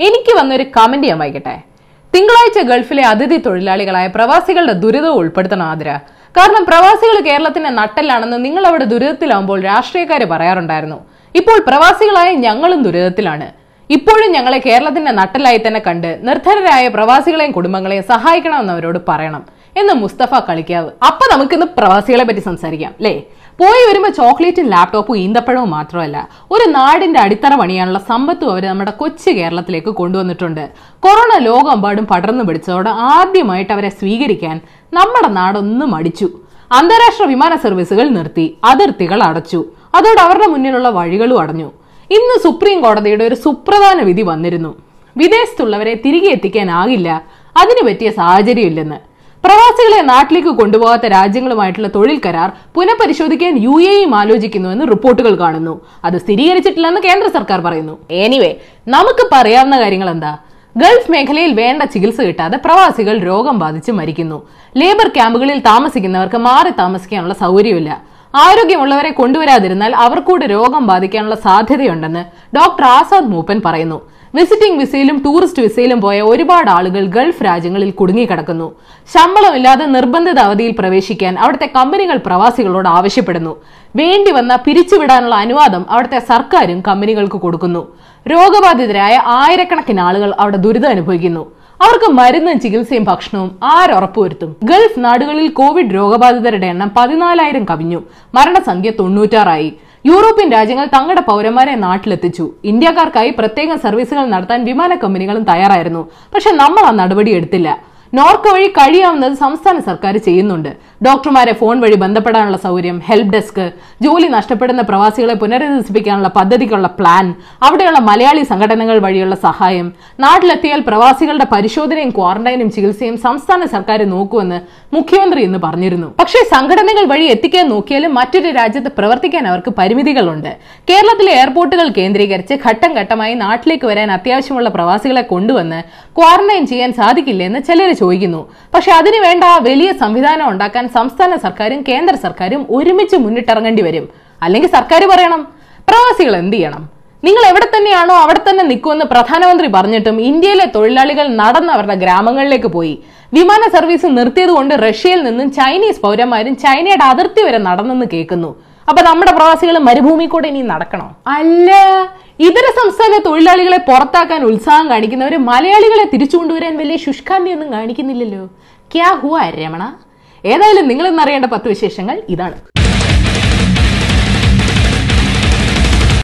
എനിക്ക് വന്നൊരു കമന്റ് ഞാൻ വായിക്കട്ടെ. തിങ്കളാഴ്ച ഗൾഫിലെ അതിഥി തൊഴിലാളികളായ പ്രവാസികളുടെ ദുരിതവും ഉൾപ്പെടുത്തണം ആതിര. കാരണം പ്രവാസികൾ കേരളത്തിന്റെ നട്ടലാണെന്ന് നിങ്ങൾ അവിടെ ദുരിതത്തിലാവുമ്പോൾ രാഷ്ട്രീയക്കാര് പറയാറുണ്ടായിരുന്നു. ഇപ്പോൾ പ്രവാസികളായ ഞങ്ങളും ദുരിതത്തിലാണ്. ഇപ്പോഴും ഞങ്ങളെ കേരളത്തിന്റെ നട്ടലായി തന്നെ കണ്ട് നിർധനരായ പ്രവാസികളെയും കുടുംബങ്ങളെയും സഹായിക്കണമെന്ന് അവരോട് പറയണം എന്ന് മുസ്തഫ കളിക്കാവ്. അപ്പൊ നമുക്കിന്ന് പ്രവാസികളെ പറ്റി സംസാരിക്കാം അല്ലേ പോയി വരുമ്പോൾ ചോക്ലേറ്റും ലാപ്ടോപ്പും ഈന്തപ്പഴവും മാത്രമല്ല ഒരു നാടിന്റെ അടിത്തറ പണിയാനുള്ള സമ്പത്തും അവർ നമ്മുടെ കൊച്ചു കേരളത്തിലേക്ക് കൊണ്ടുവന്നിട്ടുണ്ട്. കൊറോണ ലോകമെമ്പാടും പടർന്നു പിടിച്ചതോടെ ആദ്യമായിട്ട് അവരെ സ്വീകരിക്കാൻ നമ്മുടെ നാടൊന്നും മടിച്ചു. അന്താരാഷ്ട്ര വിമാന സർവീസുകൾ നിർത്തി അതിർത്തികൾ അടച്ചു. അതോടെ അവരുടെ മുന്നിലുള്ള വഴികളും അടഞ്ഞു. ഇന്ന് സുപ്രീം കോടതിയുടെ ഒരു സുപ്രധാന വിധി വന്നിരുന്നു. വിദേശത്തുള്ളവരെ തിരികെ എത്തിക്കാനാകില്ല. അതിനു പറ്റിയ സാഹചര്യമില്ലെന്ന്. പ്രവാസികളെ നാട്ടിലേക്ക് കൊണ്ടുപോകാത്ത രാജ്യങ്ങളുമായിട്ടുള്ള തൊഴിൽ കരാർ പുനഃപരിശോധിക്കാൻ യു എയും ആലോചിക്കുന്നുവെന്ന് റിപ്പോർട്ടുകൾ കാണുന്നു. അത് സ്ഥിരീകരിച്ചിട്ടില്ലെന്ന് കേന്ദ്ര സർക്കാർ പറയുന്നു. എനിവേ നമുക്ക് പറയാവുന്ന കാര്യങ്ങൾ എന്താ ഗൾഫ് മേഖലയിൽ വേണ്ട ചികിത്സ കിട്ടാതെ പ്രവാസികൾ രോഗം ബാധിച്ച് മരിക്കുന്നു. ലേബർ ക്യാമ്പുകളിൽ താമസിക്കുന്നവർക്ക് മാറി താമസിക്കാനുള്ള സൗകര്യമില്ല. ആരോഗ്യമുള്ളവരെ കൊണ്ടുവരാതിരുന്നാൽ അവർക്കൂടെ രോഗം ബാധിക്കാനുള്ള സാധ്യതയുണ്ടെന്ന് ഡോക്ടർ ആസാദ് മൂപ്പൻ പറയുന്നു. വിസിറ്റിംഗ് വിസയിലും ടൂറിസ്റ്റ് വിസയിലും പോയ ഒരുപാട് ആളുകൾ ഗൾഫ് രാജ്യങ്ങളിൽ കുടുങ്ങിക്കിടക്കുന്നു ശമ്പളമില്ലാതെ നിർബന്ധിത അവധിയിൽ പ്രവേശിക്കാൻ അവിടുത്തെ കമ്പനികൾ പ്രവാസികളോട് ആവശ്യപ്പെടുന്നു. വേണ്ടി വന്ന പിരിച്ചുവിടാനുള്ള അനുവാദം അവിടുത്തെ സർക്കാരും കമ്പനികൾക്ക് കൊടുക്കുന്നു. രോഗബാധിതരായ ആയിരക്കണക്കിന് ആളുകൾ അവിടെ ദുരിതം അനുഭവിക്കുന്നു. അവർക്ക് മരുന്നും ചികിത്സയും ഭക്ഷണവും ആരുറപ്പുവരുത്തും ഗൾഫ് നാടുകളിൽ കോവിഡ് രോഗബാധിതരുടെ എണ്ണം പതിനാലായിരം കവിഞ്ഞു. മരണസംഖ്യ തൊണ്ണൂറ്റാറായി. യൂറോപ്യൻ രാജ്യങ്ങൾ തങ്ങളുടെ പൗരന്മാരെ നാട്ടിലെത്തിച്ചു. ഇന്ത്യക്കാർക്കായി പ്രത്യേക സർവീസുകൾ നടത്താൻ വിമാന കമ്പനികളും തയ്യാറായിരുന്നു. പക്ഷെ നമ്മൾ ആ നടപടി എടുത്തില്ല. നോർക്ക വഴി കഴിയാവുന്നത് സംസ്ഥാന സർക്കാർ ചെയ്യുന്നുണ്ട്. ഡോക്ടർമാരെ ഫോൺ വഴി ബന്ധപ്പെടാനുള്ള സൗകര്യം ഹെൽപ്പ് ഡെസ്ക് ജോലി നഷ്ടപ്പെടുന്ന പ്രവാസികളെ പുനരധിവസിപ്പിക്കാനുള്ള പദ്ധതിക്കുള്ള പ്ലാൻ അവിടെയുള്ള മലയാളി സംഘടനകൾ വഴിയുള്ള സഹായം നാട്ടിലെത്തിയാൽ പ്രവാസികളുടെ പരിശോധനയും ക്വാറന്റൈനും ചികിത്സയും സംസ്ഥാന സർക്കാർ നോക്കുമെന്ന് മുഖ്യമന്ത്രി ഇന്ന് പറഞ്ഞിരുന്നു. പക്ഷേ സംഘടനകൾ വഴി എത്തിക്കാൻ നോക്കിയാലും മറ്റൊരു രാജ്യത്ത് പ്രവർത്തിക്കാൻ അവർക്ക് പരിമിതികളുണ്ട്. കേരളത്തിലെ എയർപോർട്ടുകൾ കേന്ദ്രീകരിച്ച് ഘട്ടം ഘട്ടമായി നാട്ടിലേക്ക് വരാൻ അത്യാവശ്യമുള്ള പ്രവാസികളെ കൊണ്ടുവന്ന് ക്വാറന്റൈൻ ചെയ്യാൻ സാധിക്കില്ലെന്ന് ചിലർ ചോദിക്കുന്നു. പക്ഷെ അതിനു വേണ്ട വലിയ സംവിധാനം ഉണ്ടാക്കാൻ സംസ്ഥാന സർക്കാരും കേന്ദ്ര സർക്കാരും ഒരുമിച്ച് മുന്നിട്ടിറങ്ങേണ്ടി വരും. അല്ലെങ്കിൽ സർക്കാർ പറയണം പ്രവാസികൾ എന്ത് ചെയ്യണം? നിങ്ങൾ എവിടെ തന്നെയാണോ അവിടെ തന്നെ നിൽക്കുമെന്ന് പ്രധാനമന്ത്രി പറഞ്ഞിട്ടും ഇന്ത്യയിലെ തൊഴിലാളികൾ നടന്നവരുടെ ഗ്രാമങ്ങളിലേക്ക് പോയി. വിമാന സർവീസ് നിർത്തിയതുകൊണ്ട് റഷ്യയിൽ നിന്നും ചൈനീസ് പൗരന്മാരും ചൈനയുടെ അതിർത്തി വരെ നടന്നെന്ന് കേൾക്കുന്നു. അപ്പൊ നമ്മുടെ പ്രവാസികൾ മരുഭൂമി കൂടെ ഇനി നടക്കണോ? അല്ല ഇതര സംസ്ഥാന തൊഴിലാളികളെ പുറത്താക്കാൻ ഉത്സാഹം കാണിക്കുന്നവർ മലയാളികളെ തിരിച്ചു കൊണ്ടുവരാൻ വലിയ ശുഷ്കാന്തി ഒന്നും കാണിക്കുന്നില്ലല്ലോ. ക്യാ ഹുവ രമണ? ഏതായാലും നിങ്ങൾ ഇന്നറിയേണ്ട പത്ത് വിശേഷങ്ങൾ ഇതാണ്.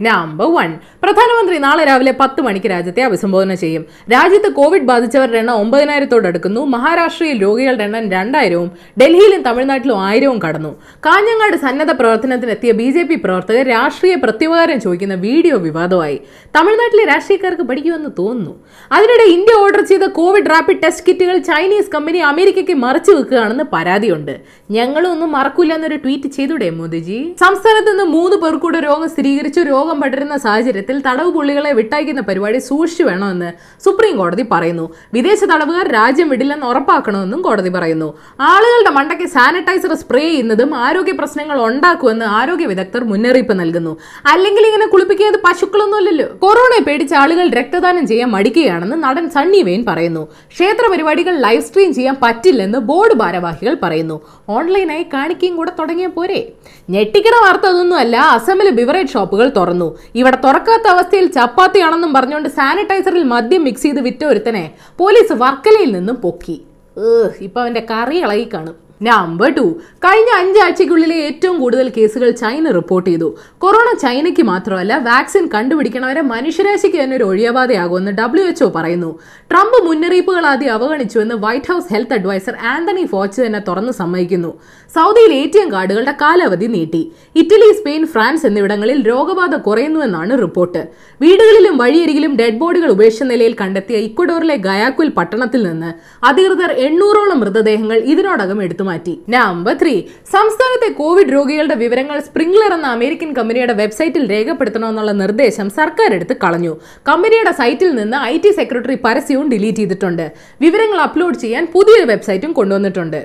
നമ്പർ വൺ പ്രധാനമന്ത്രി നാളെ രാവിലെ പത്ത് മണിക്ക് രാജ്യത്തെ അഭിസംബോധന ചെയ്യും. രാജ്യത്ത് കോവിഡ് ബാധിച്ചവരുടെ എണ്ണം ഒമ്പതിനായിരത്തോടടുക്കുന്നു മഹാരാഷ്ട്രയിൽ രോഗികളുടെ എണ്ണം രണ്ടായിരവും ഡൽഹിയിലും തമിഴ്നാട്ടിലും ആയിരവും കടന്നു. കാഞ്ഞങ്ങാട് സന്നദ്ധ പ്രവർത്തനത്തിനെത്തിയ ബി ജെ പി പ്രവർത്തകർ രാഷ്ട്രീയ പ്രത്യുപകാരം ചോദിക്കുന്ന വീഡിയോ വിവാദമായി. തമിഴ്നാട്ടിലെ രാഷ്ട്രീയക്കാർക്ക് പഠിക്കുമെന്ന് തോന്നുന്നു. അതിനിടെ ഇന്ത്യ ഓർഡർ ചെയ്ത കോവിഡ് റാപ്പിഡ് ടെസ്റ്റ് കിറ്റുകൾ ചൈനീസ് കമ്പനി അമേരിക്കയ്ക്ക് മറിച്ചു വെക്കുകയാണെന്ന് പരാതിയുണ്ട്. ഞങ്ങളും ഒന്നും മറക്കൂല എന്നൊരു ട്വീറ്റ് ചെയ്തുടേ മോദിജി? സംസ്ഥാനത്ത് നിന്ന് മൂന്ന് പേർക്കൂടെ രോഗം സ്ഥിരീകരിച്ചു. രോഗം പടരുന്ന സാഹചര്യത്തിൽ തടവ് പുള്ളികളെ വിട്ടയക്കുന്ന പരിപാടി സൂക്ഷിച്ചു വേണമെന്ന് സുപ്രീം കോടതി പറയുന്നു. വിദേശ തടവുകാർ രാജ്യം വിടില്ലെന്ന് ഉറപ്പാക്കണമെന്നും കോടതി പറയുന്നു. ആളുകളുടെ മണ്ടയ്ക്ക് സാനിറ്റൈസർ സ്പ്രേ ചെയ്യുന്നതും ആരോഗ്യ പ്രശ്നങ്ങൾ ഉണ്ടാക്കുമെന്ന് ആരോഗ്യ വിദഗ്ധർ മുന്നറിയിപ്പ് നൽകുന്നു. അല്ലെങ്കിൽ ഇങ്ങനെ കുളിപ്പിക്കുന്നത് പശുക്കളൊന്നുമല്ലല്ലോ കൊറോണയെ പേടിച്ച് ആളുകൾ രക്തദാനം ചെയ്യാൻ മടിക്കുകയാണെന്ന് നടൻ സണ്ണി വെയിൻ പറയുന്നു. ക്ഷേത്ര പരിപാടികൾ ലൈവ് സ്ട്രീം ചെയ്യാൻ പറ്റില്ലെന്ന് ബോർഡ് ഭാരവാഹികൾ പറയുന്നു. ഓൺലൈനായി കാണിക്കുകയും കൂടെ തുടങ്ങിയ പോരെ. ഞെട്ടിക്കണ വാർത്ത അതൊന്നുമല്ല അസമിലെ ബിവറേജ് ഷോപ്പുകൾ തുറന്നു. ഇവിടെ തുറക്കാത്ത അവസ്ഥയിൽ ചപ്പാത്തിയാണെന്നും പറഞ്ഞുകൊണ്ട് സാനിറ്റൈസറിൽ മദ്യം മിക്സ് ചെയ്ത് വിറ്റ ഒരുത്തനെ പോലീസ് വർക്കലയിൽ നിന്നും പൊക്കി. ഏഹ് ഇപ്പൊ അവന്റെ കറി ഇളകി കാണും നമ്പർ ടു. കഴിഞ്ഞ അഞ്ചാഴ്ചയ്ക്കുള്ളിലെ ഏറ്റവും കൂടുതൽ കേസുകൾ ചൈന റിപ്പോർട്ട് ചെയ്തു. കൊറോണ ചൈനയ്ക്ക് മാത്രമല്ല വാക്സിൻ കണ്ടുപിടിക്കണവരെ മനുഷ്യരാശിക്ക് തന്നെ ഒരു ഒഴിയബാധയാകുമെന്ന് ഡബ്ല്യു എച്ച്ഒ പറയുന്നു. ട്രംപ് മുന്നറിയിപ്പുകൾ ആദ്യം അവഗണിച്ചുവെന്ന് White House health adviser Anthony Fauci തന്നെ തുറന്ന് സമ്മതിക്കുന്നു. സൗദിയിൽ എ ടി എം കാർഡുകളുടെ കാലാവധി നീട്ടി. ഇറ്റലി സ്പെയിൻ ഫ്രാൻസ് എന്നിവിടങ്ങളിൽ രോഗബാധ കുറയുന്നുവെന്നാണ് റിപ്പോർട്ട്. വീടുകളിലും വഴിയരികിലും ഡെഡ് ബോഡികൾ ഉപേക്ഷിച്ച നിലയിൽ കണ്ടെത്തിയ ഇക്വഡോറിലെ ഗയാക്കുൽ പട്ടണത്തിൽ നിന്ന് അധികൃതർ എണ്ണൂറോളം മൃതദേഹങ്ങൾ ഇതിനോടകം എടുത്തു മാറ്റി. നമ്പർ ത്രീ സംസ്ഥാനത്തെ കോവിഡ് രോഗികളുടെ വിവരങ്ങൾ സ്പ്രിംഗ്ലർ എന്ന അമേരിക്കൻ കമ്പനിയുടെ വെബ്സൈറ്റിൽ രേഖപ്പെടുത്തണമെന്നുള്ള നിർദ്ദേശം സർക്കാർ എടുത്ത് കളഞ്ഞു. കമ്പനിയുടെ സൈറ്റിൽ നിന്ന് ഐ ടി സെക്രട്ടറി പരസ്യവും ഡിലീറ്റ് ചെയ്തിട്ടുണ്ട്. വിവരങ്ങൾ അപ്ലോഡ് ചെയ്യാൻ പുതിയൊരു വെബ്സൈറ്റും കൊണ്ടുവന്നിട്ടുണ്ട്.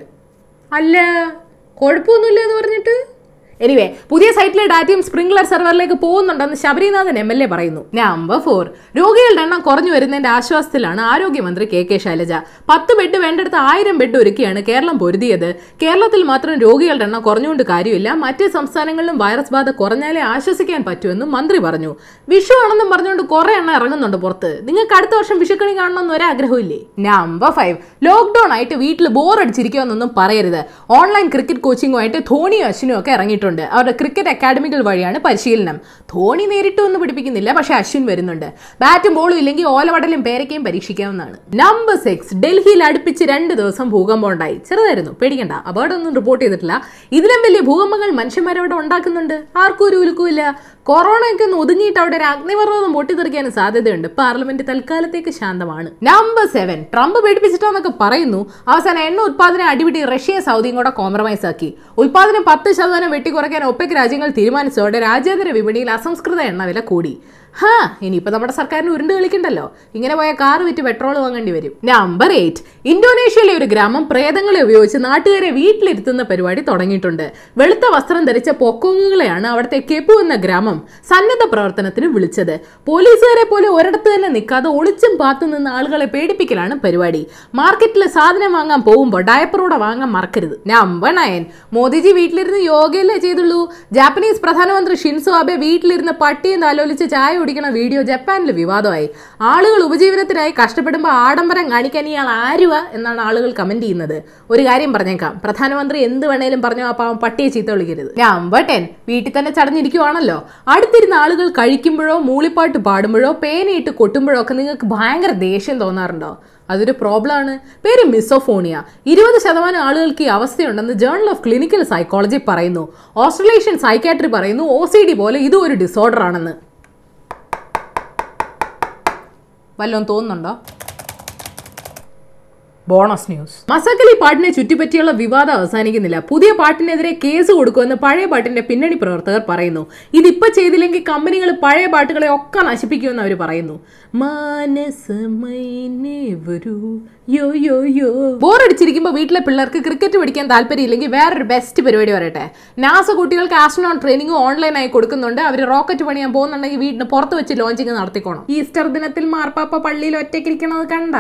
അല്ല കുഴപ്പമൊന്നുമില്ല എന്ന് പറഞ്ഞിട്ട്? എനിവേ പുതിയ സൈറ്റിലെ ഡാറ്റയും സ്പ്രിംഗ്ലർ സെർവറിലേക്ക് പോകുന്നുണ്ടെന്ന് ശബരിനാഥൻ എം എൽ എ പറയുന്നു. നമ്പർ ഫോർ രോഗികളുടെ എണ്ണം കുറഞ്ഞു വരുന്നതിന്റെ ആശ്വാസത്തിലാണ് ആരോഗ്യമന്ത്രി കെ കെ ശൈലജ. പത്ത് ബെഡ് വേണ്ടടുത്ത് ആയിരം ബെഡ് ഒരുക്കിയാണ് കേരളം പൊരുതിയത്. കേരളത്തിൽ മാത്രം രോഗികളുടെ എണ്ണം കുറഞ്ഞുകൊണ്ട് കാര്യമില്ല. മറ്റ് സംസ്ഥാനങ്ങളിലും വൈറസ് ബാധ കുറഞ്ഞാലേ ആശ്വസിക്കാൻ പറ്റുമെന്നും മന്ത്രി പറഞ്ഞു. വിഷു ആണെന്നും പറഞ്ഞുകൊണ്ട് കുറെ എണ്ണം ഇറങ്ങുന്നുണ്ട് പുറത്ത്. നിങ്ങൾക്ക് അടുത്ത വർഷം വിഷുക്കണി കാണണമെന്ന് ഒരാഗ്രഹമില്ലേ നമ്പർ ഫൈവ് ലോക്ക്ഡൌൺ ആയിട്ട് വീട്ടിൽ ബോർ അടിച്ചിരിക്കുമെന്നൊന്നും പറയരുത്. ഓൺലൈൻ ക്രിക്കറ്റ് കോച്ചിങ്ങുമായിട്ട് ധോണിയും അശ്വിനും ഒക്കെ ഇറങ്ങിയിട്ടുണ്ട്. അവരുടെ ക്രിക്കറ്റ് അക്കാഡമികൾ വഴിയാണ് പരിശീലനം. ധോണി നേരിട്ട് ഒന്നും പിടിപ്പിക്കുന്നില്ല പക്ഷെ അശ്വിൻ വരുന്നുണ്ട്. ബാറ്റും ബോളും ഇല്ലെങ്കിൽ ഓലവടലും പേരക്കയും പരീക്ഷിക്കാവുന്നതാണ്. നമ്പർ സിക്സ് ഡൽഹിയിൽ അടുപ്പിച്ച് രണ്ട് ദിവസം ഭൂകമ്പം ഉണ്ടായി. ചെറുതായിരുന്നു പേടിക്കണ്ട. അപകടമൊന്നും റിപ്പോർട്ട് ചെയ്തിട്ടില്ല. ഇതിലും വലിയ ഭൂകമ്പങ്ങൾ മനുഷ്യന്മാരവിടെ ഉണ്ടാക്കുന്നുണ്ട്. ആർക്കും ഒരു ഉലുക്കുമില്ല കൊറോണയൊക്കെ ഒന്ന് ഒതുങ്ങിയിട്ട് അവിടെ ഒരു അഗ്നിപർവതം പൊട്ടിത്തെറിക്കാൻ സാധ്യതയുണ്ട്. പാർലമെന്റ് തൽക്കാലത്തേക്ക് ശാന്തമാണ്. നമ്പർ സെവൻ ട്രംപ് പേടിപ്പിച്ചിട്ടാന്നൊക്കെ പറയുന്നു. അവസാനം എണ്ണ ഉത്പാദനം അടിപിടി റഷ്യയും സൗദിയും കൂടെ കോംപ്രമൈസ് ആക്കി. ഉത്പാദനം പത്ത് ശതമാനം വെട്ടിക്കുറയ്ക്കാൻ ഒപ്പെക് രാജ്യങ്ങൾ തീരുമാനിച്ചതോടെ രാജ്യാന്തര വിപണിയിൽ അസംസ്കൃത എണ്ണ വില കൂടി. ഹാ ഇനിയിപ്പോ നമ്മുടെ സർക്കാരിന് ഉരുണ്ട് കളിക്കണ്ടല്ലോ. ഇങ്ങനെ പോയ കാർ വിറ്റ് പെട്രോൾ വാങ്ങേണ്ടി വരും. നമ്പർ എയ്റ്റ് ഇന്തോനേഷ്യയിലെ ഒരു ഗ്രാമം പ്രേതങ്ങളെ ഉപയോഗിച്ച് നാട്ടുകാരെ വീട്ടിലിരുത്തുന്ന പരിപാടി തുടങ്ങിയിട്ടുണ്ട്. വെളുത്ത വസ്ത്രം ധരിച്ച പൊക്കോങ്ങുകളെയാണ് അവിടുത്തെ കെപ്പു എന്ന ഗ്രാമം സന്നദ്ധ പ്രവർത്തനത്തിന് വിളിച്ചത്. പോലീസുകാരെ പോലെ ഒരിടത്ത് തന്നെ നിൽക്കാതെ ഒളിച്ചും പാത്തു നിന്ന ആളുകളെ പേടിപ്പിക്കലാണ് പരിപാടി. മാർക്കറ്റിൽ സാധനം വാങ്ങാൻ പോകുമ്പോൾ ഡയപ്പറൂടെ വാങ്ങാൻ മറക്കരുത്. നമ്പർ നയൻ മോദിജി വീട്ടിലിരുന്ന് യോഗയല്ലേ ചെയ്തുള്ളൂ? ജാപ്പനീസ് പ്രധാനമന്ത്രി ഷിൻസോ ആബെ വീട്ടിലിരുന്ന് പട്ടിയും താലോലിച്ച് ചായ കുടിക്കണ വീഡിയോ ജപ്പാനിൽ വിവാദമായി. ആളുകൾ ഉപജീവനത്തിനായി കഷ്ടപ്പെടുമ്പോൾ ആഡംബരം കാണിക്കാൻ ഇയാൾ ആരുവ എന്നാണ് ആളുകൾ കമന്റ് ചെയ്യുന്നത്. ഒരു കാര്യം പറഞ്ഞേക്കാം. പ്രധാനമന്ത്രി എന്ത് വേണേലും പറഞ്ഞു ആ പാവം പട്ടിയെ ചീത്ത വിളിക്കരുത്. Number ten. വീട്ടിൽ തന്നെ ചടഞ്ഞിരിക്കുവാണല്ലോ. അടുത്തിരുന്ന ആളുകൾ കഴിക്കുമ്പോഴോ മൂളിപ്പാട്ട് പാടുമ്പോഴോ പേനയിട്ട് കൊട്ടുമ്പോഴോ ഒക്കെ നിങ്ങൾക്ക് ഭയങ്കര ദേഷ്യം തോന്നാറുണ്ടോ? അതൊരു പ്രോബ്ലം ആണ്. പേര് മിസോഫോണിയ ഇരുപത് ശതമാനം ആളുകൾക്ക് ഈ അവസ്ഥയുണ്ടെന്ന് ജേണൽ ഓഫ് ക്ലിനിക്കൽ സൈക്കോളജി പറയുന്നു. ഓസ്ട്രേലേഷ്യൻ സൈക്കാട്രി പറയുന്നു ഒ പോലെ ഇതും ഒരു ഡിസോർഡർ ആണെന്ന്. വല്ലതും തോന്നുന്നുണ്ടോ? Bonus news. മസക്കലി പാട്ടിനെ ചുറ്റിപ്പറ്റിയുള്ള വിവാദം അവസാനിക്കുന്നില്ല. പുതിയ പാട്ടിനെതിരെ കേസ് കൊടുക്കുമെന്ന് പഴയ പാട്ടിന്റെ പിന്നണി പ്രവർത്തകർ പറയുന്നു. ഇതിപ്പോ ചെയ്തില്ലെങ്കിൽ കമ്പനികൾ പഴയ പാട്ടുകളെ ഒക്കെ നശിപ്പിക്കുമെന്ന് അവർ പറയുന്നു. യോ യോ ബോറടിച്ചിരിക്കുമ്പോൾ വീട്ടിലെ പിള്ളേർക്ക് ക്രിക്കറ്റ് പഠിക്കാൻ താല്പര്യമില്ലെങ്കിൽ വേറൊരു ബെസ്റ്റ് പരിപാടി വരട്ടെ നാസ കുട്ടികൾക്ക് ആസ്ട്രോണോട്ട് ട്രെയിനിങ് ഓൺലൈനായി കൊടുക്കുന്നുണ്ട്. അവർ റോക്കറ്റ് പണിയാൻ പോകുന്നുണ്ടെങ്കിൽ വീടിന് പുറത്ത് വെച്ച് ലോഞ്ചിങ് നടത്തിക്കോണം. ഈസ്റ്റർ ദിനത്തിൽ മാർപ്പാപ്പ പള്ളിയിൽ ഒറ്റയ്ക്കിരിക്കണത് കണ്ട?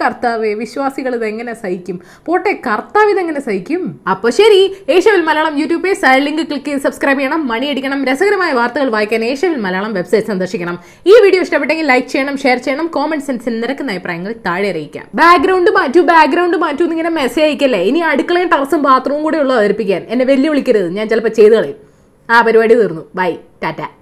കർത്താവെ വിശ്വാസികൾ ഇതെങ്ങനെ സഹിക്കും? പോട്ടെ കർത്താവ് ഇതെങ്ങനെ സഹിക്കും? അപ്പൊ ശരി ഏഷ്യവിൽ Malayalam YouTube page side link click ചെയ്ത് സബ്സ്ക്രൈബ് ചെയ്യണം. മണി അടിക്കണം. രസകരമായ വാർത്തകൾ വായിക്കാൻ ഏഷ്യവിൽ മലയാളം വെബ്സൈറ്റ് സന്ദർശിക്കണം. ഈ വീഡിയോ ഇഷ്ടപ്പെട്ടെങ്കിൽ ലൈക്ക് ചെയ്യണം ഷെയർ ചെയ്യണം കോമന്റ് സെൻസിൽ നിരക്കുന്ന അഭിപ്രായങ്ങൾ താഴെ അറിയിക്കാം. ബാക്ക്ഗ്രൗണ്ട് മാറ്റൂ ബാക്ക്ഗ്രൗണ്ട് മാറ്റൂ എന്നിങ്ങനെ മെസ്സേജ് അയക്കല്ലേ? ഇനി അടുക്കളയും ടെറസും ബാത്റൂം കൂടെ ഉള്ളത് അവതരിപ്പിക്കാൻ എന്നെ വെല്ലുവിളിക്കരുത്. ഞാൻ ചിലപ്പോൾ ചെയ്ത് കളയും. ആ പരിപാടി തീർന്നു. ബൈ ടാറ്റ